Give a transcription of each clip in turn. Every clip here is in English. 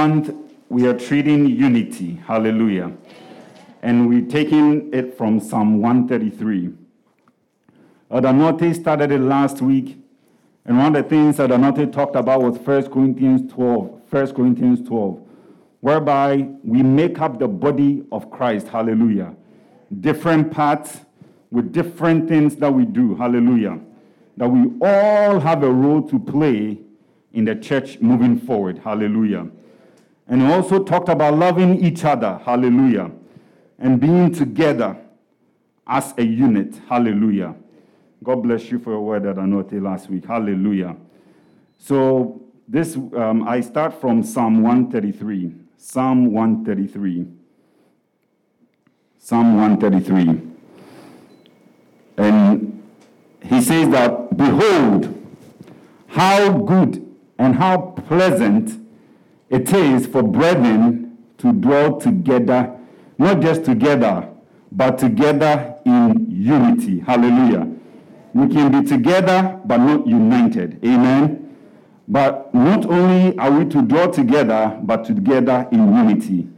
month we are treating unity. Hallelujah. And we're taking it from Psalm 133. Adanote started it last week. And one of the things Adanote talked about was 1 Corinthians 12. 1 Corinthians 12, whereby we make up the body of Christ. Hallelujah. Different parts with different things that we do. Hallelujah. That we all have a role to play in the church moving forward. Hallelujah. And he also talked about loving each other. Hallelujah. And being together as a unit. Hallelujah. God bless you for your word that I noted last week. Hallelujah. So this um, I start from Psalm 133. Psalm 133. Psalm 133. And he says that, Behold, how good and how pleasant it is for brethren to dwell together, not just together, but together in unity. Hallelujah. We can be together, but not united. Amen. But not only are we to dwell together, but together in unity.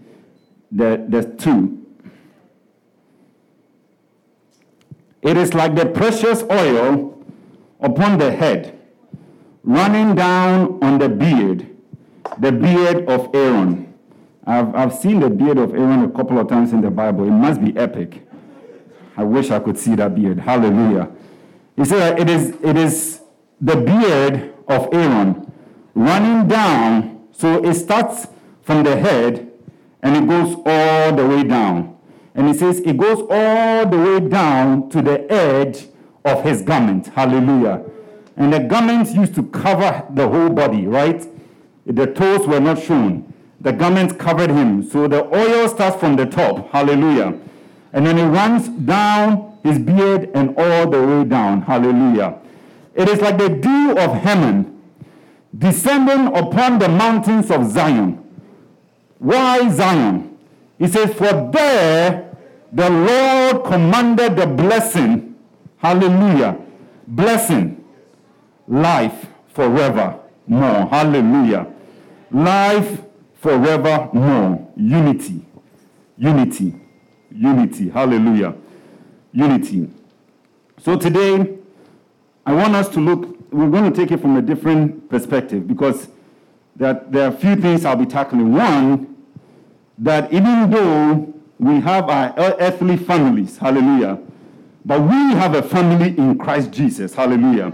There, there's two. It is like the precious oil upon the head running down on the beard, the beard of Aaron. I've, I've seen the beard of Aaron a couple of times in the Bible. It must be epic. I wish I could see that beard. Hallelujah. He said it is, it is the beard of Aaron running down. So it starts from the head and it goes all the way down. And he says it goes all the way down to the edge of his garment. Hallelujah. And the garments used to cover the whole body, right? The toes were not shown. The garments covered him. So the oil starts from the top. Hallelujah. And then it runs down his beard and all the way down. Hallelujah. It is like the dew of Hermon descending upon the mountains of Zion. Why Zion? He says, For there the Lord commanded the blessing. Hallelujah. Blessing life forever more. Hallelujah. Life forever more. Unity. Unity. Unity. Hallelujah. Unity. So today, I want us to look, we're going to take it from a different perspective because that there are a few things I'll be tackling. One, that even though we have our earthly families, hallelujah, but we have a family in Christ Jesus, hallelujah.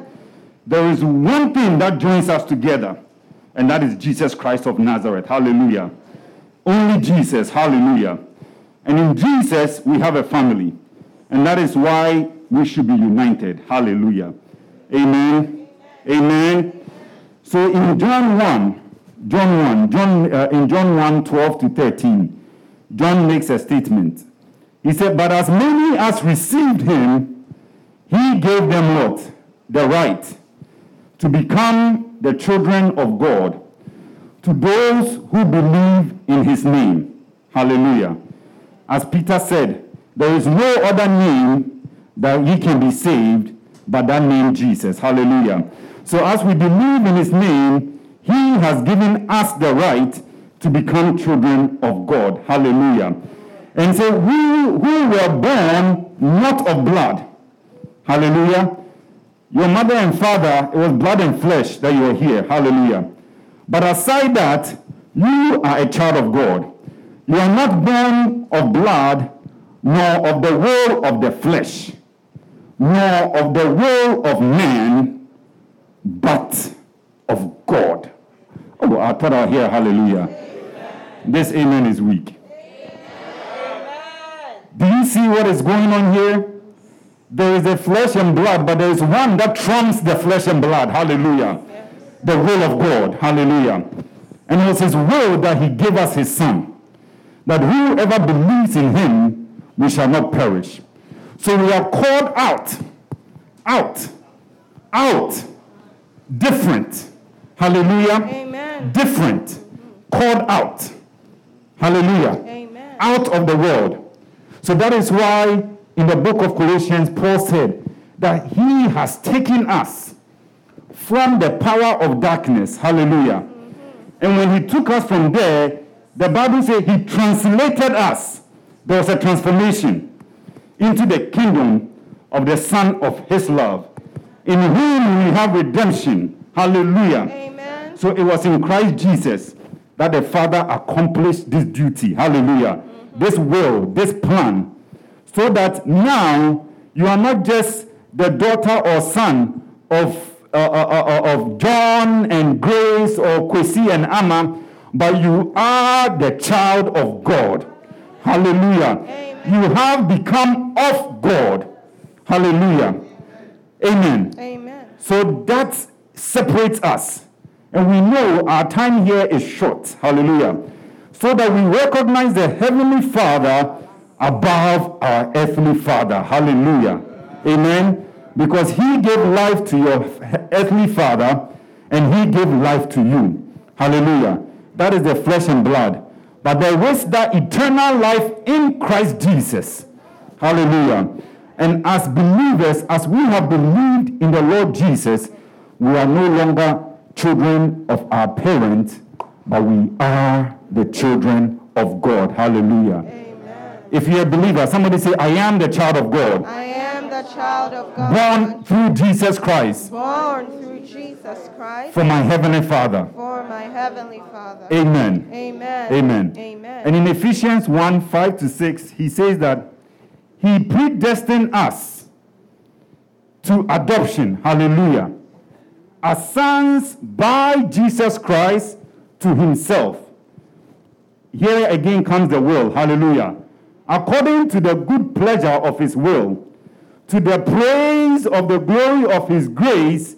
There is one thing that joins us together, and that is Jesus Christ of Nazareth. Hallelujah. Only Jesus. Hallelujah. And in Jesus, we have a family. And that is why we should be united. Hallelujah. Amen. Amen. So in John 1, John 1, John, uh, in John 1, 12 to 13, John makes a statement. He said, But as many as received him, he gave them what? The right to become the children of God to those who believe in his name. Hallelujah. As Peter said, there is no other name that ye can be saved but that name Jesus. Hallelujah. So as we believe in his name, he has given us the right to become children of God. Hallelujah. And so we who were born not of blood. Hallelujah your mother and father, it was blood and flesh that you are here. Hallelujah. But aside that, you are a child of God. You are not born of blood, nor of the will of the flesh, nor of the will of man, but of God. Oh, I thought I'd hear hallelujah. Amen. This amen is weak. Amen. Do you see what is going on here? There is a flesh and blood, but there is one that trumps the flesh and blood. Hallelujah. The will of God. Hallelujah. And it was his will that he gave us his son. That whoever believes in him, we shall not perish. So we are called out. Out. Out. Different. Hallelujah. Amen. Different. Called out. Hallelujah. Amen. Out of the world. So that is why in the book of Colossians, Paul said that he has taken us from the power of darkness, hallelujah, mm-hmm. And when he took us from there, the Bible says he translated us. There was a transformation into the kingdom of the Son of his love, in whom we have redemption. Hallelujah. Amen. So it was in Christ Jesus that the Father accomplished this duty. Hallelujah. Mm-hmm. This will, this plan. So that now you are not just the daughter or son of, uh, uh, uh, of John and Grace or Kwesi and Amma, but you are the child of God. Hallelujah. Amen. You have become of God. Hallelujah. Amen. Amen. So that separates us. And we know our time here is short. Hallelujah. So that we recognize the Heavenly Father above our earthly father. Hallelujah. Amen. Because He gave life to your earthly father and He gave life to you. Hallelujah. That is the flesh and blood. But there is that eternal life in Christ Jesus. Hallelujah. And as believers, as we have believed in the Lord Jesus, we are no longer children of our parents, but we are the children of God. Hallelujah. Amen. If you're a believer, somebody say, I am the child of God, I am the child of God. born through Jesus Christ born through Jesus Christ from my heavenly Father. for my heavenly Father. Amen. Amen. Amen. Amen. And in Ephesians 1 5 to 6, he says that he predestined us to adoption. Hallelujah. As sons by Jesus Christ to himself. Here again comes the will. Hallelujah. According to the good pleasure of his will, to the praise of the glory of his grace,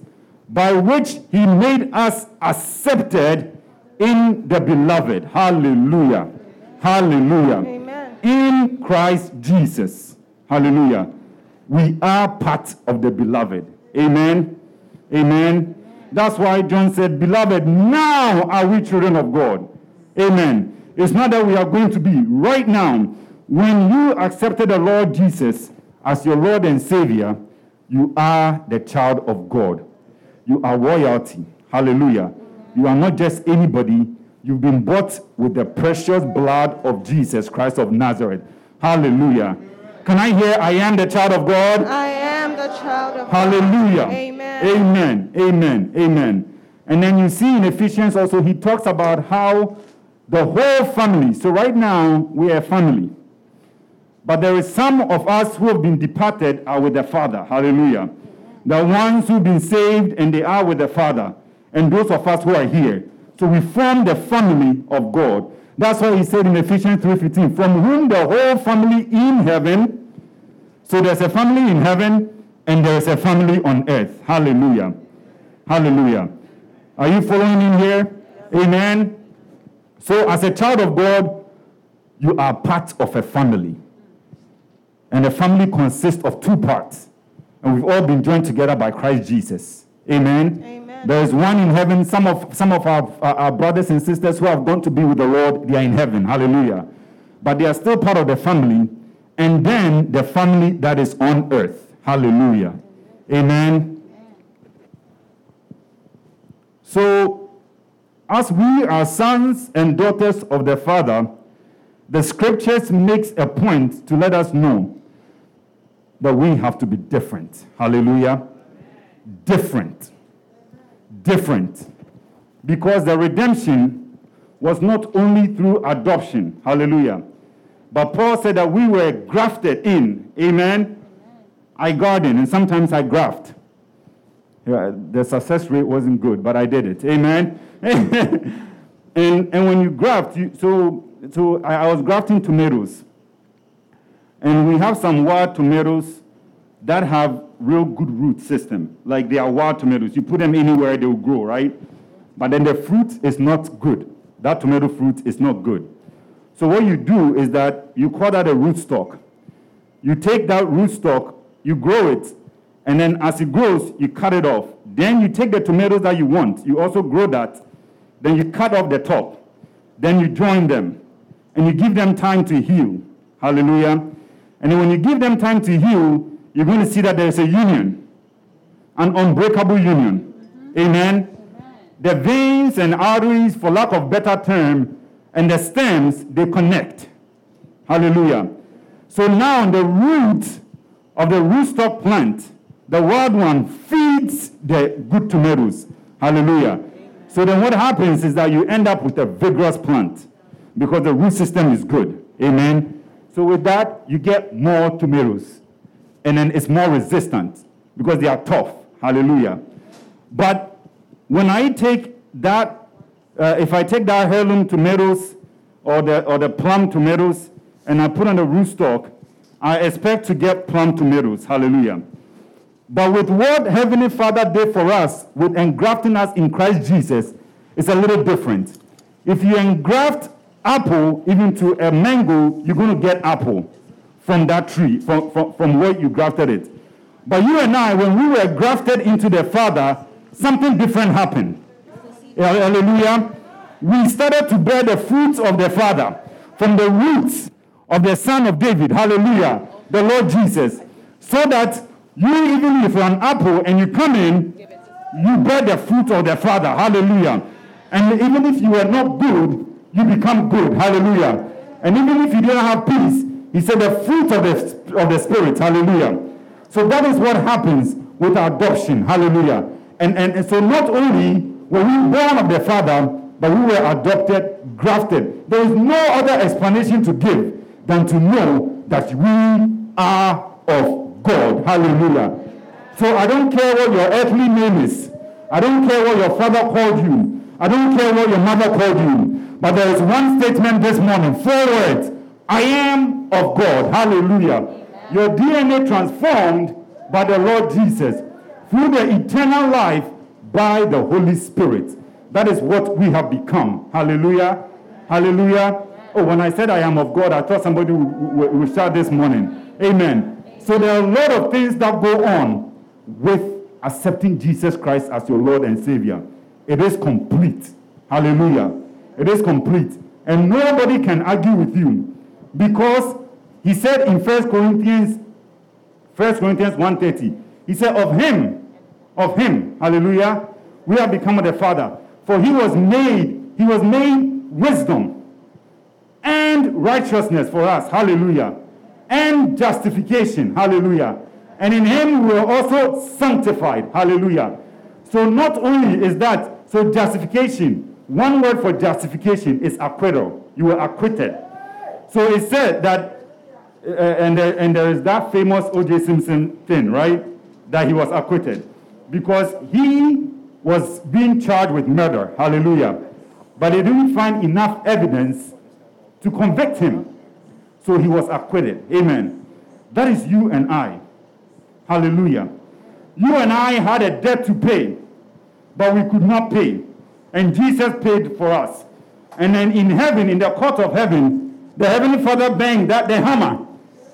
by which he made us accepted in the beloved. Hallelujah. Hallelujah. Amen. In Christ Jesus. Hallelujah. We are part of the beloved. Amen. Amen. That's why John said, Beloved, now are we children of God. Amen. It's not that we are going to be right now. When you accepted the Lord Jesus as your Lord and Savior, you are the child of God. You are royalty. Hallelujah. You are not just anybody. You've been bought with the precious blood of Jesus Christ of Nazareth. Hallelujah. Can I hear, I am the child of God? I am the child of God. Hallelujah. God. Amen. Amen. Amen. Amen. And then you see in Ephesians also, he talks about how the whole family, so right now we are a family. But there is some of us who have been departed are with the Father. Hallelujah. The ones who've been saved and they are with the Father. And those of us who are here. So we form the family of God. That's why he said in Ephesians 3:15, from whom the whole family in heaven. So there's a family in heaven and there's a family on earth. Hallelujah. Hallelujah. Are you following in here? Amen. So as a child of God, you are part of a family. And the family consists of two parts. And we've all been joined together by Christ Jesus. Amen. Amen. There is one in heaven. Some of some of our, our, our brothers and sisters who have gone to be with the Lord, they are in heaven. Hallelujah. But they are still part of the family. And then the family that is on earth. Hallelujah. Amen. So, as we are sons and daughters of the Father, the scriptures makes a point to let us know that we have to be different. Hallelujah. Different. Different. Because the redemption was not only through adoption. Hallelujah. But Paul said that we were grafted in. Amen. I garden and sometimes I graft. Yeah, the success rate wasn't good, but I did it. Amen. and and when you graft, you, so so I, I was grafting tomatoes, and we have some wild tomatoes that have real good root system. Like they are wild tomatoes. You put them anywhere, they will grow, right? But then the fruit is not good. That tomato fruit is not good. So what you do is that you call that a root stock. You take that root stock, you grow it, and then as it grows, you cut it off. Then you take the tomatoes that you want, you also grow that. Then you cut off the top. Then you join them. And you give them time to heal. Hallelujah. And when you give them time to heal, you're going to see that there's a union, an unbreakable union. Amen. the veins and arteries, for lack of better term, and the stems, they connect. Hallelujah. So now the root of the rootstock plant, the wild one, feeds the good tomatoes. Hallelujah. So then what happens is that you end up with a vigorous plant because the root system is good. Amen. So with that, you get more tomatoes. And then it's more resistant because they are tough. Hallelujah. But when I take that, uh, if I take that heirloom tomatoes or the, or the plum tomatoes and I put on the rootstock, I expect to get plum tomatoes. Hallelujah. But with what Heavenly Father did for us, with engrafting us in Christ Jesus, it's a little different. If you engraft apple even to a mango, you're going to get apple from that tree, from, from, from where you grafted it. But you and I, when we were grafted into the Father, something different happened. Hallelujah. We started to bear the fruits of the Father from the roots of the Son of David. Hallelujah. The Lord Jesus. So that you, even if you're an apple and you come in, you bear the fruit of the Father. Hallelujah. And even if you are not good, you become good. Hallelujah. And even if you don't have peace, he said the fruit of the, of the Spirit. Hallelujah. So that is what happens with adoption. Hallelujah. And, and, and so not only were we born of the Father, but we were adopted, grafted. There is no other explanation to give than to know that we are of God. Hallelujah. So I don't care what your earthly name is. I don't care what your father called you. I don't care what your mother called you. But there is one statement this morning, four words. I am of God. Hallelujah. Your DNA transformed by the Lord Jesus through the eternal life by the Holy Spirit. That is what we have become. Hallelujah. Hallelujah. Oh, when I said I am of God, I thought somebody would, would shout this morning. Amen. So there are a lot of things that go on with accepting Jesus Christ as your Lord and Savior. It is complete. Hallelujah. It is complete. And nobody can argue with you because he said in 1 Corinthians 1 Corinthians 1:30, he said, Of him, of him, hallelujah, we have become the Father. For he was made, he was made wisdom and righteousness for us, hallelujah, and justification, hallelujah. And in him we were also sanctified, hallelujah. So not only is that, so justification, one word for justification is acquittal. You were acquitted. So it said that uh, and, and there is that famous O.J. Simpson thing, right? That he was acquitted because he was being charged with murder. Hallelujah. But they didn't find enough evidence to convict him. So he was acquitted. Amen. That is you and I. Hallelujah. You and I had a debt to pay, but we could not pay. And Jesus paid for us. And then in heaven, in the court of heaven, the Heavenly Father banged that the hammer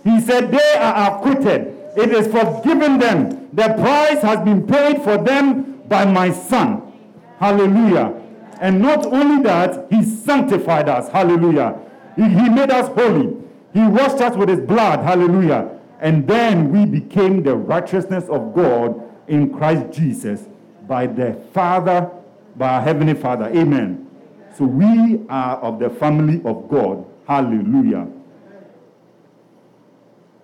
he said, They are acquitted. It is forgiven them. The price has been paid for them by my Son. Hallelujah. And not only that, He sanctified us. Hallelujah. He, he made us holy. He washed us with His blood. Hallelujah. And then we became the righteousness of God in Christ Jesus by the Father, by our Heavenly Father. Amen. So we are of the family of God. Hallelujah.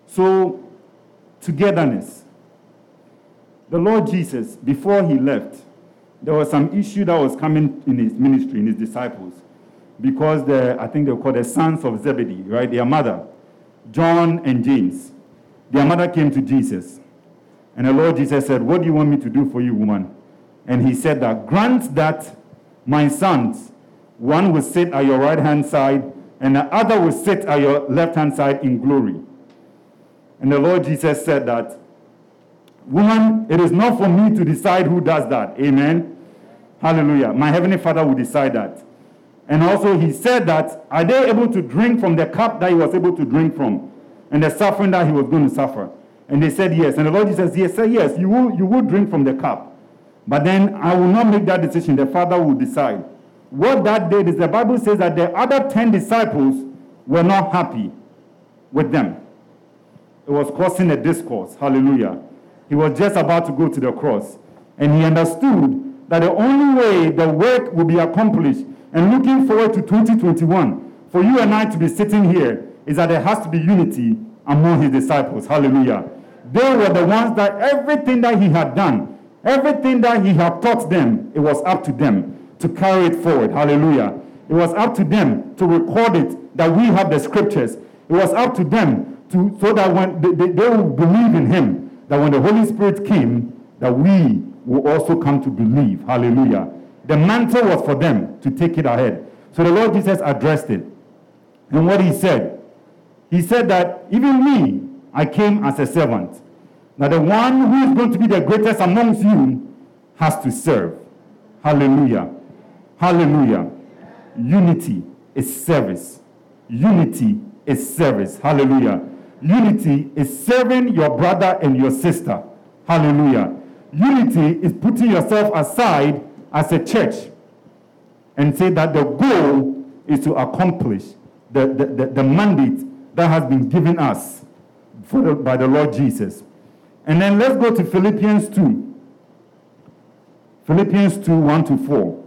So, togetherness. The Lord Jesus, before he left, there was some issue that was coming in his ministry, in his disciples, because the, I think they were called the sons of Zebedee, right? Their mother, John and James. Their mother came to Jesus. And the Lord Jesus said, What do you want me to do for you, woman? And he said that, Grant that my sons, one will sit at your right hand side, and the other will sit at your left hand side in glory. And the Lord Jesus said that, Woman, it is not for me to decide who does that. Amen. Hallelujah. My heavenly Father will decide that. And also, he said that, Are they able to drink from the cup that he was able to drink from and the suffering that he was going to suffer? And they said, Yes. And the Lord Jesus yes, said, Yes, you will, you will drink from the cup. But then I will not make that decision. The Father will decide. What that did is the Bible says that the other 10 disciples were not happy with them. It was causing a discourse. Hallelujah. He was just about to go to the cross. And he understood that the only way the work will be accomplished and looking forward to 2021 for you and I to be sitting here is that there has to be unity among his disciples. Hallelujah. They were the ones that everything that he had done, everything that he had taught them, it was up to them to carry it forward. Hallelujah. It was up to them to record it that we have the scriptures. It was up to them to so that when they, they, they will believe in him, that when the Holy Spirit came, that we will also come to believe. Hallelujah. The mantle was for them to take it ahead. So the Lord Jesus addressed it. And what he said, he said that even me, I came as a servant. Now the one who is going to be the greatest amongst you has to serve. Hallelujah. Hallelujah. Unity is service. Unity is service. Hallelujah. Unity is serving your brother and your sister. Hallelujah. Unity is putting yourself aside as a church and say that the goal is to accomplish the, the, the, the mandate that has been given us the, by the Lord Jesus. And then let's go to Philippians 2. Philippians 2 1 to 4.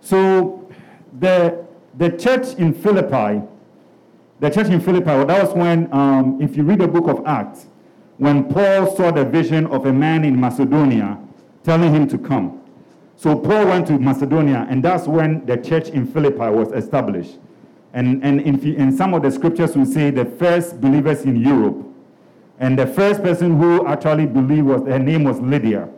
So the, the church in Philippi the church in Philippi, well, that was when, um, if you read the book of Acts, when Paul saw the vision of a man in Macedonia telling him to come. So Paul went to Macedonia, and that's when the church in Philippi was established. And, and in, some of the scriptures, we say the first believers in Europe. And the first person who actually believed was, her name was Lydia.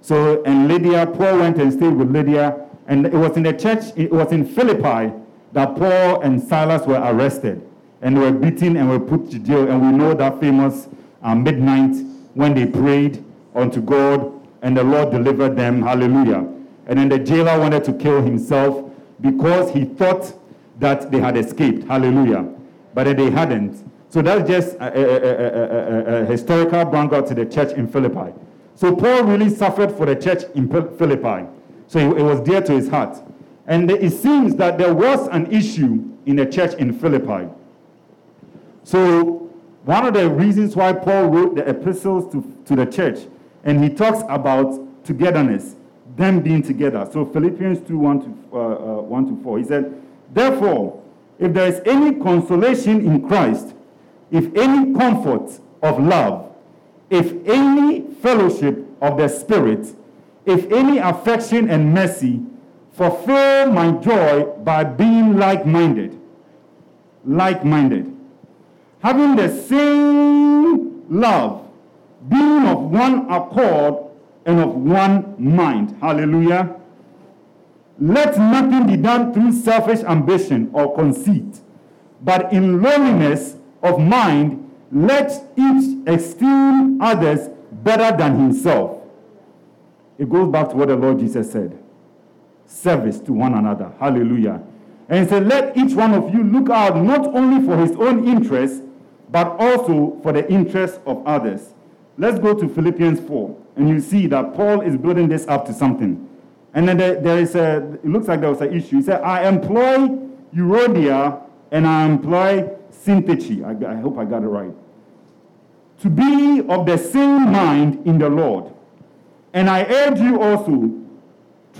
So, and Lydia, Paul went and stayed with Lydia. And it was in the church, it was in Philippi that Paul and Silas were arrested and were beaten and were put to jail. And we know that famous uh, midnight when they prayed unto God and the Lord delivered them. Hallelujah. And then the jailer wanted to kill himself because he thought that they had escaped. Hallelujah. But they hadn't. So that's just a, a, a, a historical background to the church in Philippi. So Paul really suffered for the church in Philippi. So it was dear to his heart. And it seems that there was an issue in the church in Philippi. So, one of the reasons why Paul wrote the epistles to, to the church, and he talks about togetherness, them being together. So, Philippians 2 1 to, uh, uh, 1 to 4, he said, Therefore, if there is any consolation in Christ, if any comfort of love, if any fellowship of the Spirit, if any affection and mercy, fulfill my joy by being like minded. Like minded having the same love, being of one accord and of one mind. Hallelujah. Let nothing be done through selfish ambition or conceit, but in lowliness of mind, let each esteem others better than himself. It goes back to what the Lord Jesus said service to one another. Hallelujah. And he said, Let each one of you look out not only for his own interest, but also for the interest of others. Let's go to Philippians 4, and you see that Paul is building this up to something. And then there, there is a, it looks like there was an issue. He said, I employ Euodia and I employ Syntyche. I, I hope I got it right. To be of the same mind in the Lord. And I urge you also,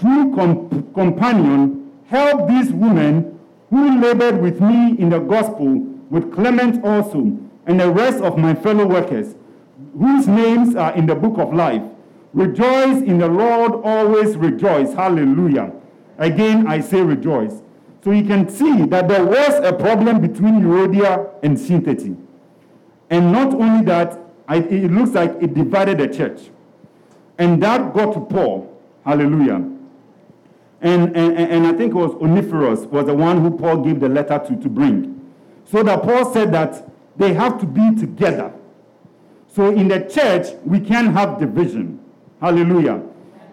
true com- companion, help these women who labored with me in the gospel with Clement also, and the rest of my fellow workers, whose names are in the book of life. Rejoice in the Lord, always rejoice. Hallelujah. Again, I say rejoice. So you can see that there was a problem between Euodia and Syntyche. And not only that, it looks like it divided the church. And that got to Paul. Hallelujah. And, and, and I think it was Onesiphorus was the one who Paul gave the letter to, to bring. So that Paul said that they have to be together. So in the church, we can't have division. Hallelujah.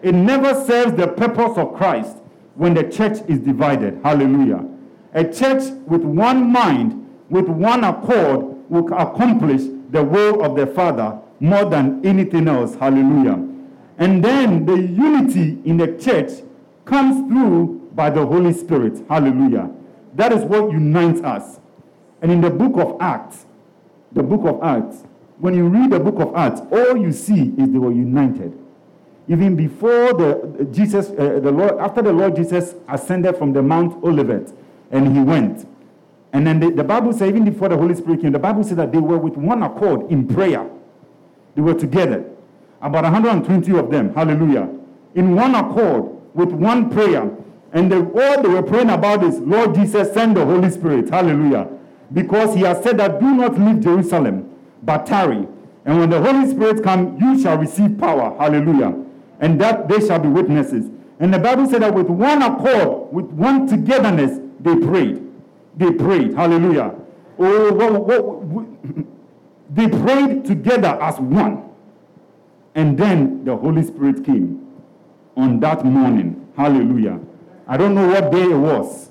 It never serves the purpose of Christ when the church is divided. Hallelujah. A church with one mind, with one accord, will accomplish the will of the Father more than anything else. Hallelujah. And then the unity in the church comes through by the Holy Spirit. Hallelujah. That is what unites us. And in the book of Acts, the book of Acts, when you read the book of Acts, all you see is they were united. Even before the Jesus, uh, the Lord, after the Lord Jesus ascended from the Mount Olivet, and he went, and then the, the Bible says, even before the Holy Spirit came, the Bible says that they were with one accord in prayer. They were together, about 120 of them. Hallelujah, in one accord with one prayer, and all they were praying about is, Lord Jesus, send the Holy Spirit. Hallelujah, because He has said that do not leave Jerusalem, but tarry. And when the Holy Spirit come, you shall receive power. Hallelujah and that they shall be witnesses. And the Bible said that with one accord, with one togetherness, they prayed. They prayed. Hallelujah. Oh, they prayed together as one. And then the Holy Spirit came on that morning. Hallelujah. I don't know what day it was.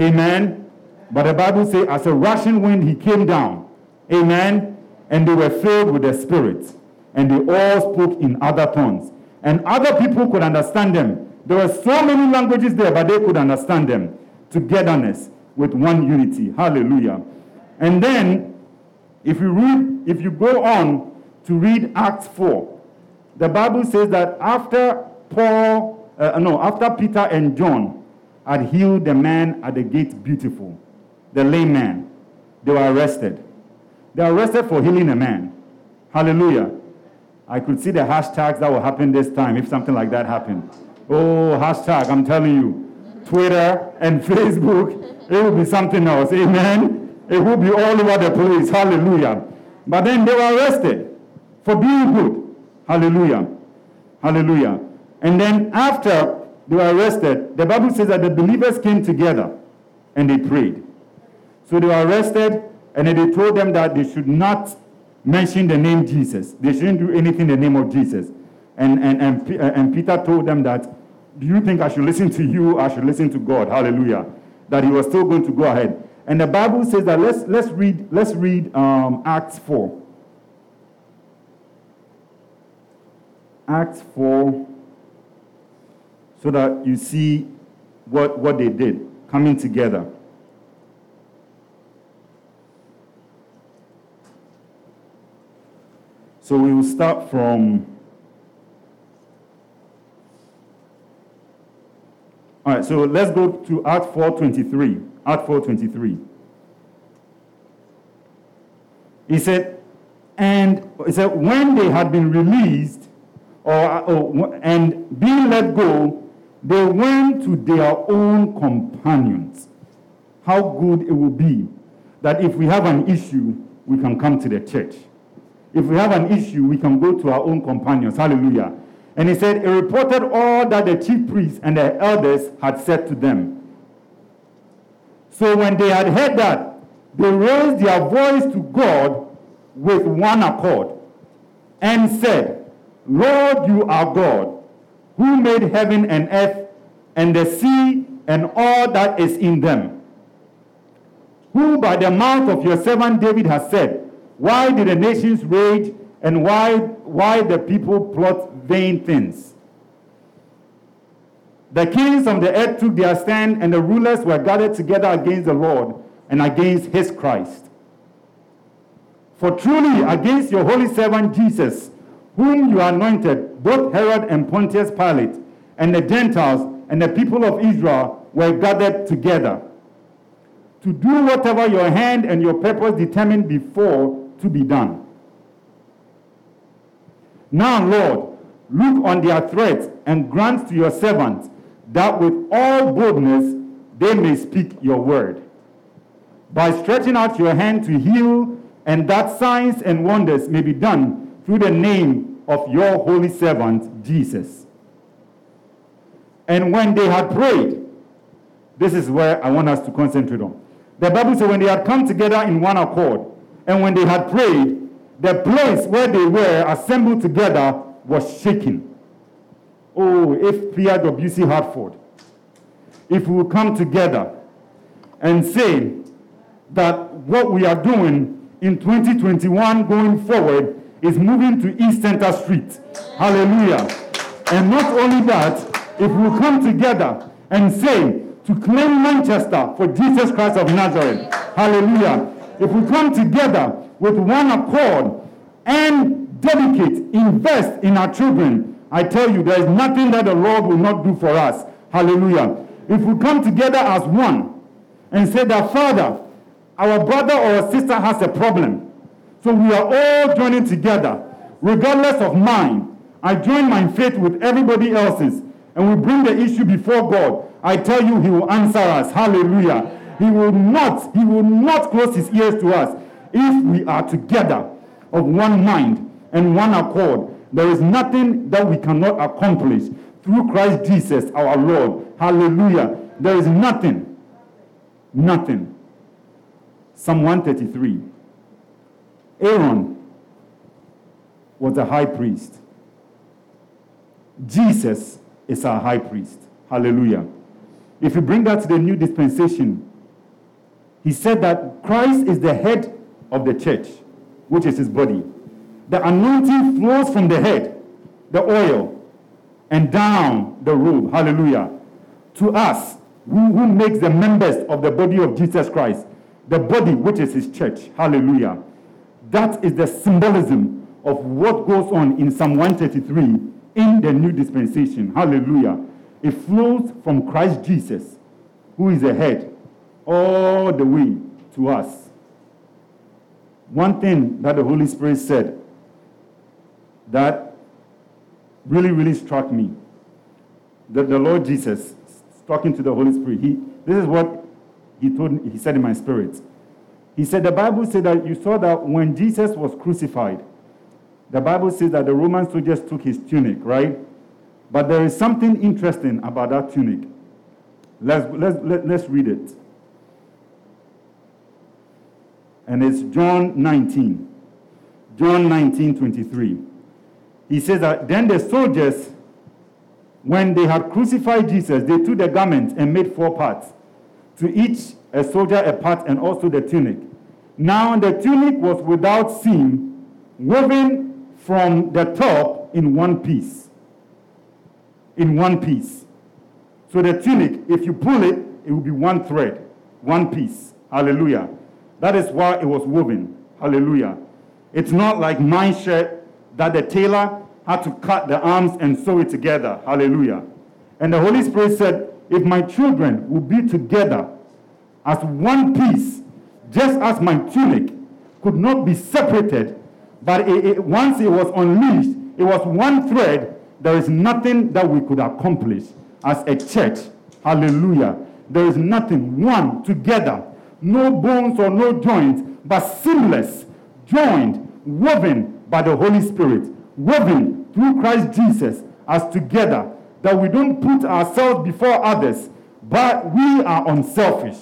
Amen. But the Bible says, as a rushing wind, he came down. Amen. And they were filled with the Spirit. And they all spoke in other tongues and other people could understand them. There were so many languages there, but they could understand them. Togetherness with one unity. Hallelujah. And then, if you read, if you go on to read Acts 4, the Bible says that after Paul, uh, no, after Peter and John had healed the man at the gate, beautiful, the lame man, they were arrested. They were arrested for healing a man. Hallelujah. I could see the hashtags that will happen this time if something like that happened. Oh, hashtag, I'm telling you. Twitter and Facebook, it will be something else. Amen. It will be all over the place. Hallelujah. But then they were arrested for being good. Hallelujah. Hallelujah. And then after they were arrested, the Bible says that the believers came together and they prayed. So they were arrested and then they told them that they should not mention the name Jesus. They shouldn't do anything in the name of Jesus. And, and, and, uh, and Peter told them that, do you think I should listen to you? I should listen to God. Hallelujah. That he was still going to go ahead. And the Bible says that let's, let's read, let's read um, Acts 4. Acts 4, so that you see what, what they did coming together. So we will start from. All right, so let's go to Act 4:23. Act 4:23. He said, and he said, when they had been released, or, or and being let go, they went to their own companions. How good it will be that if we have an issue, we can come to the church. If we have an issue, we can go to our own companions. Hallelujah. And he said, He reported all that the chief priests and the elders had said to them. So when they had heard that, they raised their voice to God with one accord and said, Lord, you are God, who made heaven and earth and the sea and all that is in them, who by the mouth of your servant David has said, why did the nations rage and why, why the people plot vain things? The kings of the earth took their stand, and the rulers were gathered together against the Lord and against his Christ. For truly, against your holy servant Jesus, whom you anointed, both Herod and Pontius Pilate, and the Gentiles and the people of Israel were gathered together to do whatever your hand and your purpose determined before to be done. Now, Lord, look on their threats and grant to your servants that with all boldness they may speak your word. By stretching out your hand to heal, and that signs and wonders may be done through the name of your holy servant, Jesus. And when they had prayed, this is where I want us to concentrate on. The Bible says when they had come together in one accord, and when they had prayed, the place where they were assembled together was shaken. Oh, if PIWC Hartford, if we will come together and say that what we are doing in 2021 going forward is moving to East Center Street. Hallelujah. And not only that, if we will come together and say to claim Manchester for Jesus Christ of Nazareth. Hallelujah if we come together with one accord and dedicate, invest in our children, I tell you, there is nothing that the Lord will not do for us. Hallelujah. If we come together as one and say that, Father, our brother or sister has a problem, so we are all joining together, regardless of mine. I join my faith with everybody else's, and we bring the issue before God. I tell you, He will answer us. Hallelujah. He will not, He will not close His ears to us if we are together of one mind and one accord. There is nothing that we cannot accomplish through Christ Jesus our Lord. Hallelujah. There is nothing. Nothing. Psalm 133. Aaron was a high priest. Jesus is our high priest. Hallelujah. If you bring that to the new dispensation, he said that Christ is the head of the church, which is his body. The anointing flows from the head, the oil, and down the robe. Hallelujah. To us, who, who makes the members of the body of Jesus Christ, the body which is his church. Hallelujah. That is the symbolism of what goes on in Psalm 133 in the new dispensation. Hallelujah. It flows from Christ Jesus, who is the head, all the way to us. One thing that the Holy Spirit said that really, really struck me that the Lord Jesus, talking to the Holy Spirit, he, this is what he told he said in my spirit. He said, The Bible said that you saw that when Jesus was crucified, the Bible says that the Roman soldiers took his tunic, right? But there is something interesting about that tunic. Let's, let's, let, let's read it. And it's John 19. John 19, 23. He says that then the soldiers, when they had crucified Jesus, they took the garment and made four parts. To each a soldier a part and also the tunic. Now the tunic was without seam, woven from the top in one piece. In one piece. So the tunic, if you pull it, it will be one thread, one piece. Hallelujah. That is why it was woven. Hallelujah. It's not like my shirt that the tailor had to cut the arms and sew it together. Hallelujah. And the Holy Spirit said, if my children will be together as one piece, just as my tunic could not be separated, but it, it, once it was unleashed, it was one thread, there is nothing that we could accomplish as a church. Hallelujah. There is nothing. One together, no bones or no joints, but seamless, joined, woven by the Holy Spirit, woven through Christ Jesus as together, that we don't put ourselves before others, but we are unselfish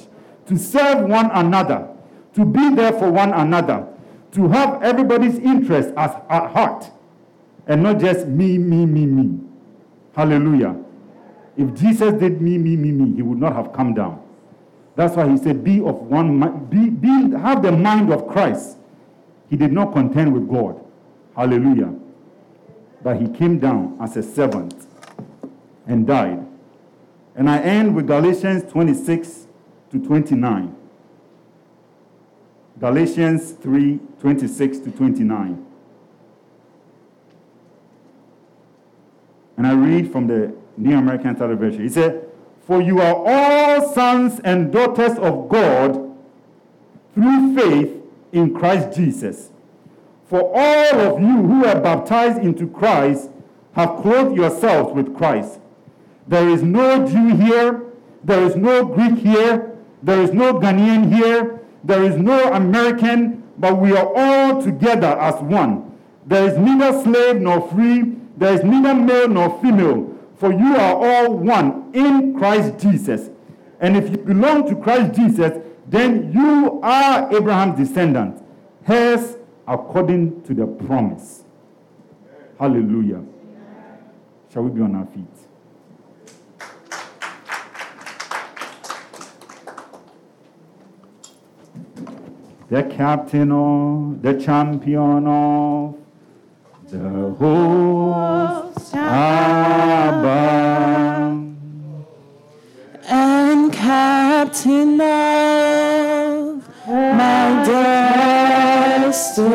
to serve one another, to be there for one another, to have everybody's interest as at heart, and not just me, me, me, me. Hallelujah. If Jesus did me, me, me, me, he would not have come down. That's why he said, Be of one mind, be, be, have the mind of Christ. He did not contend with God. Hallelujah. But he came down as a servant and died. And I end with Galatians 26 to 29. Galatians 3 26 to 29. And I read from the New American Version. He said, For you are all sons and daughters of God through faith in Christ Jesus. For all of you who are baptized into Christ have clothed yourselves with Christ. There is no Jew here, there is no Greek here, there is no Ghanaian here, there is no American, but we are all together as one. There is neither slave nor free, there is neither male nor female, for you are all one in Christ Jesus. And if you belong to Christ Jesus, then you are Abraham's descendant, heirs according to the promise. Hallelujah. Shall we be on our feet? the captain of the champion of the host above and captain of my destiny.